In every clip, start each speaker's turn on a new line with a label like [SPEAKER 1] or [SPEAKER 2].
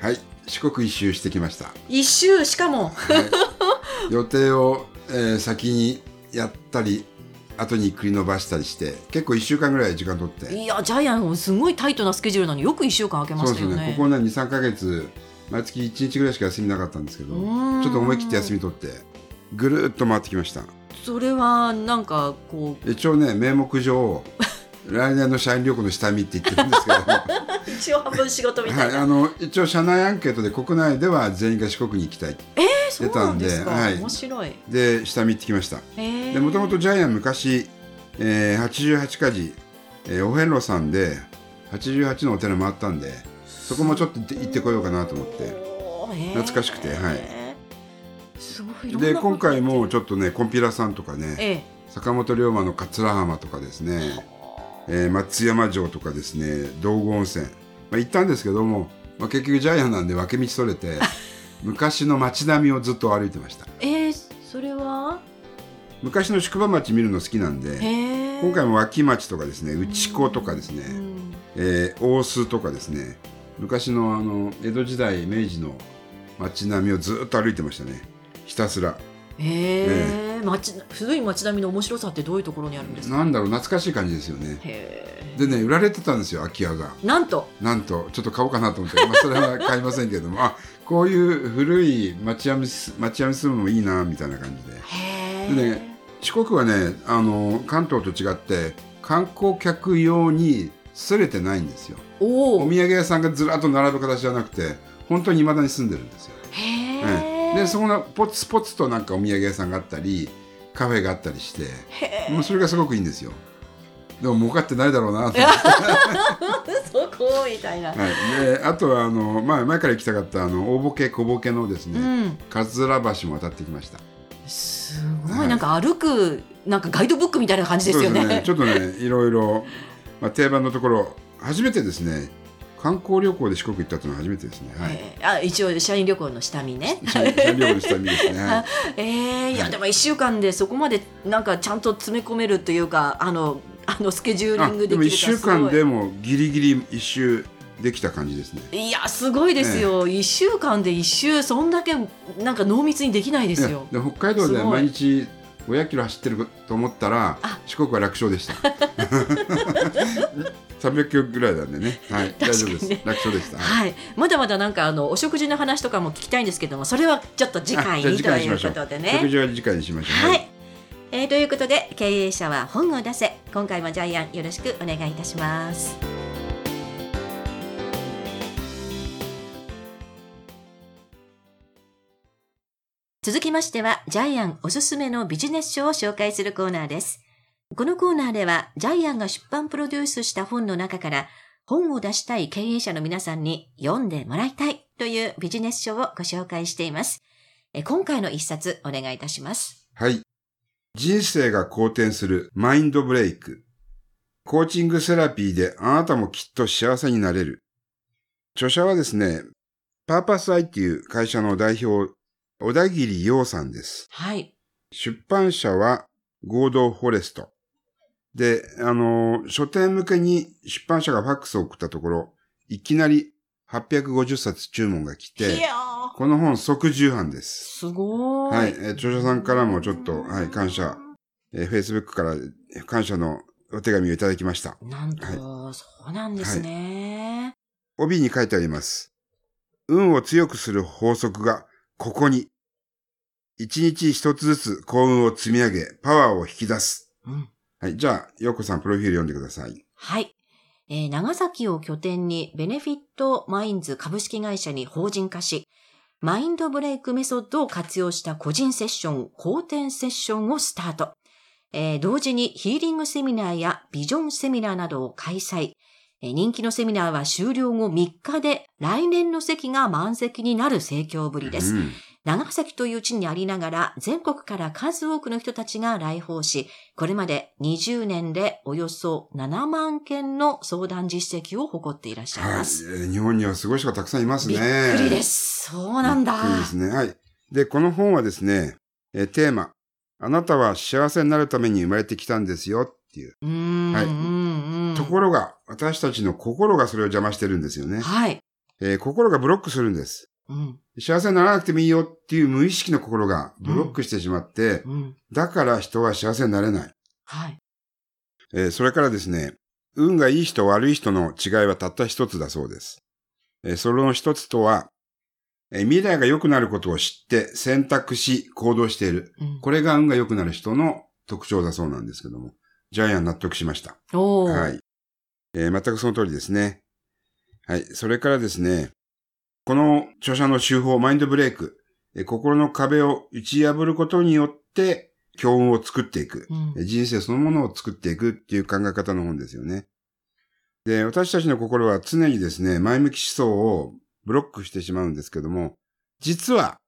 [SPEAKER 1] はい、四国一周してきました。は
[SPEAKER 2] 一周しかも
[SPEAKER 1] い、予定を、えー先にやったり、後に繰り伸ばしたりして、結構一週間ぐらい時間取って。
[SPEAKER 2] いやジャイアンすごいタイトなスケジュールなのによく一週間空けま
[SPEAKER 1] そうですね。
[SPEAKER 2] したよね
[SPEAKER 1] ここね、二三ヶ月、毎月一日ぐらいしか休みなかったんですけど、ちょっと思い切って休み取って、ぐるーっと回ってきました。
[SPEAKER 2] それはなんかこ
[SPEAKER 1] 一応ね、名目上、来年の社員旅行の下見って言ってるんですけども、
[SPEAKER 2] う一応半分仕事みた
[SPEAKER 1] はいい、
[SPEAKER 2] な、
[SPEAKER 1] あの一応社内アンケートで国内では全員が四国に行きたい
[SPEAKER 2] えそうなんですか、
[SPEAKER 1] 出たんではい。
[SPEAKER 2] 面白い。
[SPEAKER 1] で下見行ってきました。
[SPEAKER 2] へ
[SPEAKER 1] でもともとジャイアン昔、えー、88カジ、えーお遍路さんで88のお寺回ったんでそこもちょっと行ってこようかなと思って。懐かしくてはい。
[SPEAKER 2] すごいいろん
[SPEAKER 1] で今回もちょっとねコンピラさんとかね
[SPEAKER 2] ええ。
[SPEAKER 1] 坂本龍馬の桂浜とかですね、えー松山城とかですね道後温泉、まあ、行ったんですけども、まあ、結局ジャイアンなんで分け道それて 昔の街並みをずっと歩いてました。
[SPEAKER 2] ええそれは？
[SPEAKER 1] 昔の宿場町見るの好きなんで今回も脇町とかですね内子とかですね、
[SPEAKER 2] うん
[SPEAKER 1] えー大須とかですね昔のあの江戸時代明治の街並みをずっと歩いてましたね。ひたすら。
[SPEAKER 2] へえ町古い町並みの面白さってどういうところにあるんですか？
[SPEAKER 1] なんだろう懐かしい感じですよね。
[SPEAKER 2] へ
[SPEAKER 1] でね売られてたんですよ空き家が。
[SPEAKER 2] えなんと？
[SPEAKER 1] なんと。ちょっと買おうかなと思って、まあ、それは買いませんけれども。あこういう古い町並みす町並み住むのもいいなみたいな感じで。でね四国はねあの関東と違って観光客用にすれてないんですよ。
[SPEAKER 2] おお
[SPEAKER 1] お土産屋さんがずらっと並ぶ形じゃなくて本当に未だに住んでるんですよ、
[SPEAKER 2] へ
[SPEAKER 1] え。え
[SPEAKER 2] え
[SPEAKER 1] でそこのポツポツとなんかお土産屋さんがあったりカフェがあったりしてもうそれがすごくいいんですよ。でも儲かってないだろうなと思って、
[SPEAKER 2] そこみたいな、
[SPEAKER 1] はい、であとはあの、まあ、前から行きたかったあの大ボケ小ボケのですね、
[SPEAKER 2] うん。
[SPEAKER 1] 桂橋も渡ってきました。
[SPEAKER 2] すごい、
[SPEAKER 1] はい。
[SPEAKER 2] なんか歩くなんかガイドブックみたいな感じですよね。
[SPEAKER 1] そうちょっとねいろいろ、まあ、定番のところ初めてですね観光旅行で四国行ったというのは初めてですね。はい。
[SPEAKER 2] えーあ一応社員旅行の下見ね。
[SPEAKER 1] 社員旅行の下見ですね。はい
[SPEAKER 2] えー、いやでも1週間でそこまでなんかちゃんと詰め込めるというかあのあのスケジューリ
[SPEAKER 1] あ
[SPEAKER 2] ングできる
[SPEAKER 1] でも一週間でもギリギリ一周できた感じですね。
[SPEAKER 2] いやすごいですよ、一1週間で1周そんだけなんか濃密にできないですよ
[SPEAKER 1] 北海道で毎日500キロ走ってると思ったら
[SPEAKER 2] あ
[SPEAKER 1] 四国は楽勝でした。300キロぐらいなんでね。はい、大丈夫です。楽勝でした。はい
[SPEAKER 2] はい、まだまだなんかあのお食事の話とかも聞きたいんですけどもそれはちょっと次回にということでね。
[SPEAKER 1] 食事は次回にしましょう。
[SPEAKER 2] はい、えーということで経営者は本を出せ今回もジャイアンよろしくお願いいたします続きましてはジャイアンおすすめのビジネス書を紹介するコーナーですこのコーナーではジャイアンが出版プロデュースした本の中から本を出したい経営者の皆さんに読んでもらいたいというビジネス書をご紹介しています今回の一冊お願いいたします
[SPEAKER 1] はい。人生が好転するマインドブレイク。コーチングセラピーであなたもきっと幸せになれる。著者はですね、パーパスアイっていう会社の代表、小田切洋さんです。
[SPEAKER 2] はい。
[SPEAKER 1] 出版社は合同フォレスト。で、あの、書店向けに出版社がファックスを送ったところ、いきなり850冊注文が来
[SPEAKER 2] い
[SPEAKER 1] て、
[SPEAKER 2] や
[SPEAKER 1] この本即重版です。
[SPEAKER 2] すごーい。
[SPEAKER 1] はい、えー著者さんからもちょっと、はい、感謝、えー、Facebook から感謝のお手紙をいただきました。
[SPEAKER 2] なんと、そうなんですね。
[SPEAKER 1] 帯に書いてあります。運を強くする法則がここに。一日一つずつ幸運を積み上げ、パワーを引き出す。
[SPEAKER 2] うん
[SPEAKER 1] はい、じゃあ、ようこさん、プロフィール読んでください。
[SPEAKER 2] はい。えー長崎を拠点にベネフィットマインズ株式会社に法人化し、マインドブレイクメソッドを活用した個人セッション、好転セッションをスタート。えー同時にヒーリングセミナーやビジョンセミナーなどを開催。え人気のセミナーは終了後3日で来年の席が満席になる盛況ぶりです。
[SPEAKER 1] うん
[SPEAKER 2] 長崎という地にありながら全国から数多くの人たちが来訪し、これまで20年でおよそ7万件の相談実績を誇っていらっしゃいます。
[SPEAKER 1] ー日本にはすごい人がたくさんいます
[SPEAKER 2] び
[SPEAKER 1] ね。
[SPEAKER 2] っくりです。そうなんだ。
[SPEAKER 1] びっくりですね。はい。で、この本はですね、えーテーマ、あなたは幸せになるために生まれてきたんですよっていう。
[SPEAKER 2] うーん、
[SPEAKER 1] はいところが、私たちの心がそれを邪魔してるんですよね。
[SPEAKER 2] はい。
[SPEAKER 1] えー心がブロックするんです。
[SPEAKER 2] うん、
[SPEAKER 1] 幸せにならなくてもいいよっていう無意識の心がブロックしてしまって、
[SPEAKER 2] うん。
[SPEAKER 1] だから人は幸せになれない。
[SPEAKER 2] はい。
[SPEAKER 1] えーそれからですね、運がいい人悪い人の違いはたった一つだそうです。えーその一つとは、えー未来が良くなることを知って選択し行動している。
[SPEAKER 2] うん、
[SPEAKER 1] これが運が良くなる人の特徴だそうなんですけども。ジャイアン納得しました。はい。えー全くその通りですね。はい。それからですね、この著者の手法、マインドブレイク、えー心の壁を打ち破ることによって、強運を作っていく。
[SPEAKER 2] うん
[SPEAKER 1] えー人生そのものを作っていくっていう考え方の本ですよね。で、私たちの心は常にですね、前向き思想をブロックしてしまうんですけども、実は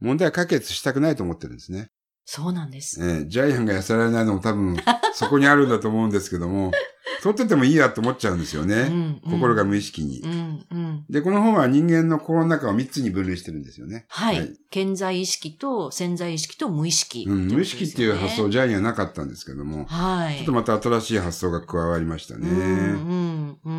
[SPEAKER 1] 問題は解決したくないと思ってるんですね。
[SPEAKER 2] そうなんです。
[SPEAKER 1] えージャイアンが痩せられないのも多分そこにあるんだと思うんですけども、取っててもいいやと思っちゃうんですよ
[SPEAKER 2] う
[SPEAKER 1] ね。
[SPEAKER 2] んうん
[SPEAKER 1] 心が無意識に
[SPEAKER 2] う。ん、うん。
[SPEAKER 1] で、この本は人間の心の中を3つに分類してるんですよね。
[SPEAKER 2] はい。
[SPEAKER 1] はい
[SPEAKER 2] 健在意識と潜在意識と無意識、
[SPEAKER 1] うん、無意識っていう発想、
[SPEAKER 2] 想。
[SPEAKER 1] ジャイにはなかったんですけども、
[SPEAKER 2] はい。
[SPEAKER 1] ちょっとまた新しい発想が加わりましたね。
[SPEAKER 2] うん、うん、う。
[SPEAKER 1] うん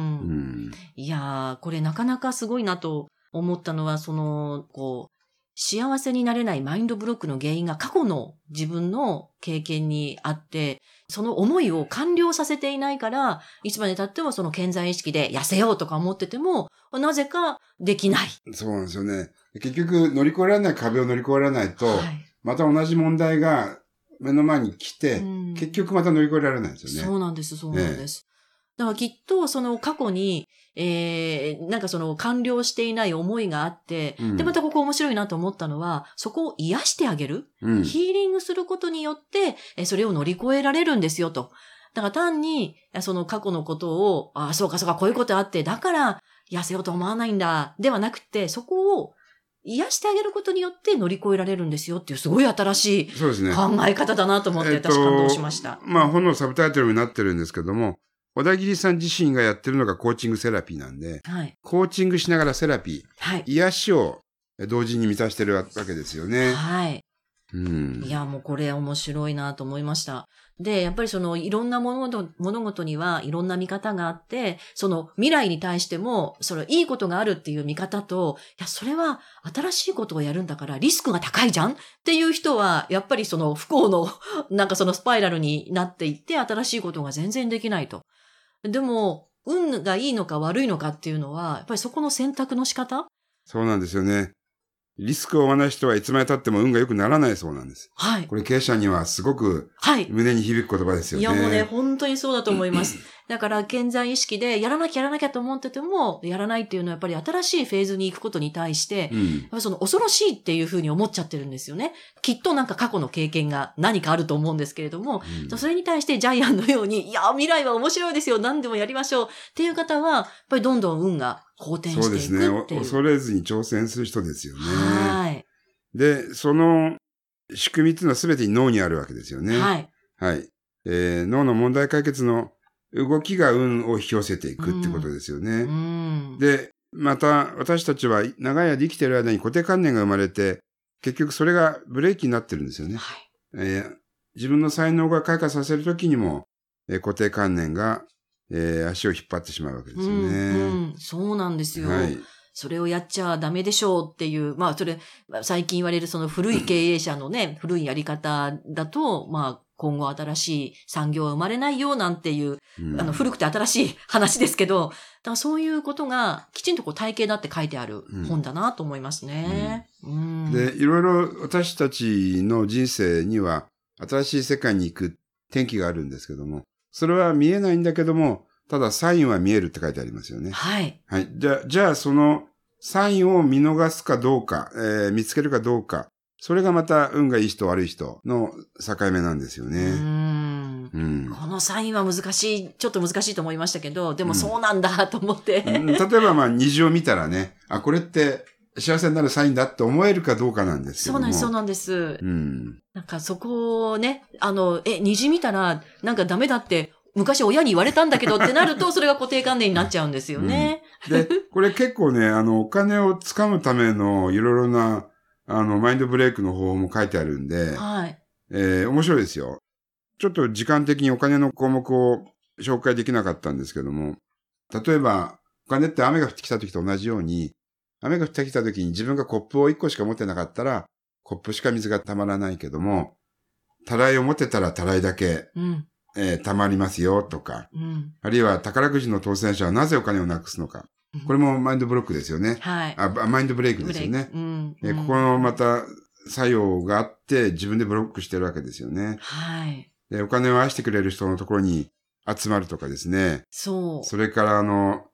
[SPEAKER 1] ん。
[SPEAKER 2] いやー、これなかなかすごいなと思ったのは、その、こう、幸せになれないマインドブロックの原因が過去の自分の経験にあって、その思いを完了させていないから、いつまで経ってもその健在意識で痩せようとか思ってても、なぜかできない。
[SPEAKER 1] そうなんですよね。結局、乗り越えられない壁を乗り越えられないと、
[SPEAKER 2] はい
[SPEAKER 1] また同じ問題が目の前に来て、
[SPEAKER 2] うん
[SPEAKER 1] 結局また乗り越えられないんですよね。
[SPEAKER 2] そうなんです、そうなんです。だからきっとその過去に、えー、なんかその完了していない思いがあって、
[SPEAKER 1] うん
[SPEAKER 2] で、またここ面白いなと思ったのは、そこを癒してあげる、
[SPEAKER 1] うん。
[SPEAKER 2] ヒーリングすることによって、えーそれを乗り越えられるんですよと。だから単に、えその過去のことを、ああ、そうかそうか、こういうことあって、だから痩せようと思わないんだ、ではなくて、そこを癒してあげることによって乗り越えられるんですよっていう、すごい新しい
[SPEAKER 1] そうですね。
[SPEAKER 2] 考え方だなと思って、
[SPEAKER 1] えっと
[SPEAKER 2] 私感動しました。
[SPEAKER 1] まあ本のサブタイトルになってるんですけども、小田切さん自身がやってるのがコーチングセラピーなんで、
[SPEAKER 2] はい。
[SPEAKER 1] コーチングしながらセラピー、
[SPEAKER 2] はい。
[SPEAKER 1] 癒しを同時に満たしてるわけですよね。
[SPEAKER 2] はい。
[SPEAKER 1] うん。
[SPEAKER 2] いや、もうこれ面白いなと思いました。で、やっぱりそのいろんな物事物事にはいろんな見方があって、その未来に対しても、そのいいことがあるっていう見方と、いや、それは新しいことをやるんだからリスクが高いじゃん？っていう人は、やっぱりその不幸の、なんかそのスパイラルになっていって、新しいことが全然できないと。でも、運がいいのか悪いのかっていうのは、やっぱりそこの選択の仕方？
[SPEAKER 1] そうなんですよね。リスクを負わない人はいつまで経っても運が良くならないそうなんです。
[SPEAKER 2] はい。
[SPEAKER 1] これ経営者にはすごく
[SPEAKER 2] はい。
[SPEAKER 1] 胸に響く言葉ですよね。
[SPEAKER 2] いやもうね、本当にそうだと思います。だから、健在意識で、やらなきゃやらなきゃと思ってても、やらないっていうのはやっぱり新しいフェーズに行くことに対して、
[SPEAKER 1] うん。
[SPEAKER 2] やっぱりその恐ろしいっていうふうに思っちゃってるんですよね。きっとなんか過去の経験が何かあると思うんですけれども、
[SPEAKER 1] うん
[SPEAKER 2] それに対してジャイアンのように、いや、未来は面白いですよ、何でもやりましょうっていう方は、やっぱりどんどん運が好転していくっていう。
[SPEAKER 1] そうですね。お恐れずに挑戦する人ですよね。
[SPEAKER 2] はい。
[SPEAKER 1] で、その仕組みっていうのは全て脳にあるわけですよね。
[SPEAKER 2] はい。
[SPEAKER 1] はい。えー脳の問題解決の動きが運を引き寄せていくってことですよ
[SPEAKER 2] う
[SPEAKER 1] ね。
[SPEAKER 2] ん。
[SPEAKER 1] で、また私たちは長い間生きてる間に固定観念が生まれて、結局それがブレーキになってるんですよね。
[SPEAKER 2] はい。
[SPEAKER 1] えー自分の才能が開花させるときにも、えー固定観念が、えー足を引っ張ってしまうわけですよ
[SPEAKER 2] うん、う
[SPEAKER 1] ね。
[SPEAKER 2] ん。そうなんですよ。
[SPEAKER 1] はい。
[SPEAKER 2] それをやっちゃダメでしょうっていう、まあそれ、最近言われるその古い経営者のね、古いやり方だと、まあ今後新しい産業は生まれないよなんていう、
[SPEAKER 1] うん
[SPEAKER 2] あの古くて新しい話ですけど、だからそういうことがきちんとこう体系だって書いてある本だなと思いますね。うん。
[SPEAKER 1] で、いろいろ私たちの人生には新しい世界に行く転機があるんですけども、それは見えないんだけども、ただサインは見えるって書いてありますよね。
[SPEAKER 2] はい。
[SPEAKER 1] はい。じゃあ、じゃあそのサインを見逃すかどうか、えー見つけるかどうか、それがまた運がいい人悪い人の境目なんですよ
[SPEAKER 2] う
[SPEAKER 1] ね。うん。
[SPEAKER 2] このサインは難しい、ちょっと難しいと思いましたけど、でもそうなんだと思って。
[SPEAKER 1] うん例えばまあ虹を見たらね、あ、これって幸せになるサインだって思えるかどうかなんですけども。
[SPEAKER 2] そうなんです、そうなんです。
[SPEAKER 1] うん。
[SPEAKER 2] なんかそこをね、あの、え、虹見たらなんかダメだって、昔親に言われたんだけどってなると、それが固定観念になっちゃうんですよね。
[SPEAKER 1] で、これ結構ね、あの、お金をつかむためのいろいろな、あの、マインドブレイクの方法も書いてあるんで、
[SPEAKER 2] はい。
[SPEAKER 1] えー面白いですよ。ちょっと時間的にお金の項目を紹介できなかったんですけども、例えば、お金って雨が降ってきた時と同じように、雨が降ってきた時に自分がコップを1個しか持ってなかったら、コップしか水が溜まらないけども、たらいを持ってたらたらいだけ、
[SPEAKER 2] うん。
[SPEAKER 1] えー溜まりますよとか、
[SPEAKER 2] うん。
[SPEAKER 1] あるいは宝くじの当選者はなぜお金をなくすのか。これもマインドブロックですよね。
[SPEAKER 2] はい。
[SPEAKER 1] あ、マインドブレイクですよね。
[SPEAKER 2] うん。
[SPEAKER 1] えここのまた作用があって自分でブロックしてるわけですよね。
[SPEAKER 2] はい。
[SPEAKER 1] で、お金を愛してくれる人のところに集まるとかですね。
[SPEAKER 2] そう。
[SPEAKER 1] それから、あの、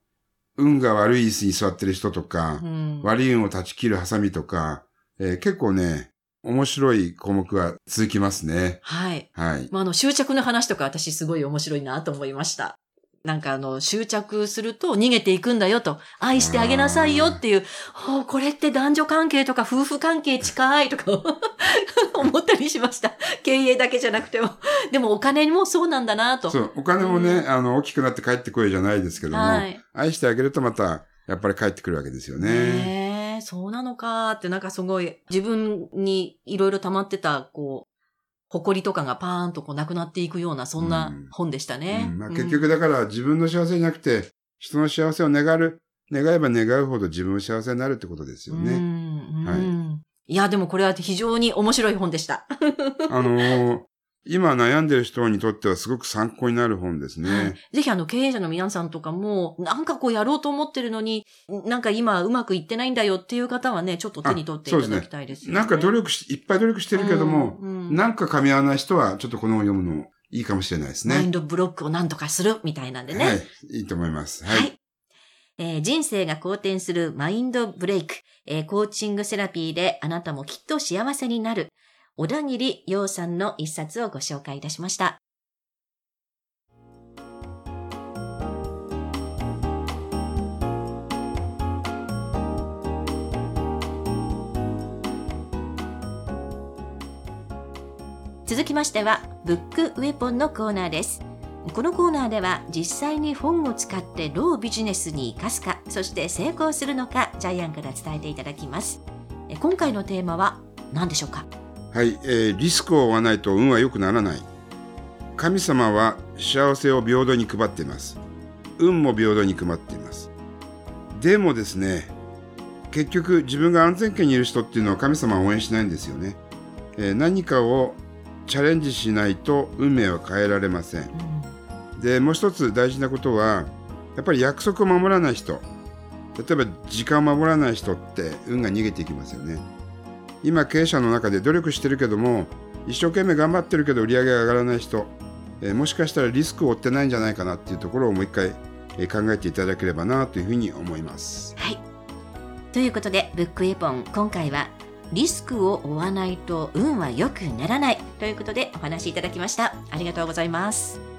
[SPEAKER 1] 運が悪い椅子に座ってる人とか
[SPEAKER 2] う、ん。
[SPEAKER 1] 悪い運を断ち切るハサミとか、えー結構ね、面白い項目が続きますね。
[SPEAKER 2] はい。
[SPEAKER 1] はい。
[SPEAKER 2] まあ、あの、執着の話とか私すごい面白いなと思いました。なんかあの、執着すると逃げていくんだよと、愛してあげなさいよっていう、ほうこれって男女関係とか夫婦関係近いとか 思ったりしました。経営だけじゃなくても。でもお金もそうなんだなと。
[SPEAKER 1] そう、お金もね、
[SPEAKER 2] うん
[SPEAKER 1] あの、大きくなって帰ってこいじゃないですけども、
[SPEAKER 2] はい。
[SPEAKER 1] 愛してあげるとまた、やっぱり帰ってくるわけですよね。
[SPEAKER 2] ねえ、そうなのかって、なんかすごい、自分にいろいろ溜まってた、こう、誇りとかがパーンとこうなくなっていくような、そんな
[SPEAKER 1] うん
[SPEAKER 2] 本でしたね。
[SPEAKER 1] うんまあ、
[SPEAKER 2] うん
[SPEAKER 1] 結局だから自分の幸せじゃなくて、人の幸せを願う、願えば願うほど自分も幸せになるってことですよ
[SPEAKER 2] う
[SPEAKER 1] ね。
[SPEAKER 2] ん
[SPEAKER 1] はい
[SPEAKER 2] うんいや、でもこれは非常に面白い本でした。
[SPEAKER 1] あのー今悩んでる人にとってはすごく参考になる本ですね。
[SPEAKER 2] はいぜひあの経営者の皆さんとかも、なんかこうやろうと思ってるのに、なんか今うまくいってないんだよっていう方はね、ちょっと手に取っていただきたいですよね。
[SPEAKER 1] なんか努力し、いっぱい努力してるけども、
[SPEAKER 2] うんうん
[SPEAKER 1] なんか噛み合わない人はちょっとこの本読むのいいかもしれないですね。
[SPEAKER 2] マインドブロックをなんとかするみたいなんでね。
[SPEAKER 1] はい。いいと思います。は。
[SPEAKER 2] はいい。えー人生が好転するマインドブレイク、えーコーチングセラピーであなたもきっと幸せになる、小田切洋さんの一冊をご紹介いたしました。続きましては、ブックウェポンのコーナーです。このコーナーでは実際に本を使ってどうビジネスに生かすか、そして成功するのか、ジャイアンから伝えていただきます。え今回のテーマは何でしょうか？
[SPEAKER 1] はい、えーリスクを負わないと運は良くならない。神様は幸せを平等に配っています。運も平等に配っています。でもですね、結局自分が安全圏にいる人っていうのは神様は応援しないんですよね。えー何かをチャレンジしないと運命は変えられません。で、もう一つ大事なことは、やっぱり約束を守らない人。例えば時間を守らない人って運が逃げていきますよね。今経営者の中で努力してるけども一生懸命頑張ってるけど売り上げが上がらない人、えもしかしたらリスクを負ってないんじゃないかなっていうところをもう一回、え考えていただければなというふうに思います。
[SPEAKER 2] はい。ということで、ブックウェポン、今回は、リスクを負わないと運は良くならないということでお話しいただきました。ありがとうございます。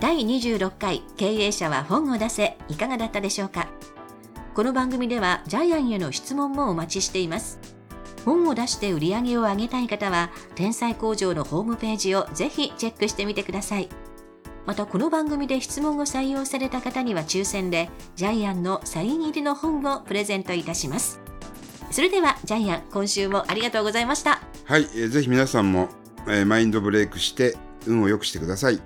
[SPEAKER 2] 第26回経営者は本を出せいかがだったでしょうか？この番組ではジャイアンへの質問もお待ちしています。本を出して売り上げを上げたい方は天才工場のホームページをぜひチェックしてみてください。またこの番組で質問を採用された方には抽選でジャイアンのサイン入りの本をプレゼントいたします。それではジャイアン今週もありがとうございました。
[SPEAKER 1] はい、えーぜひ皆さんも、えーマインドブレイクして運を良くしてください。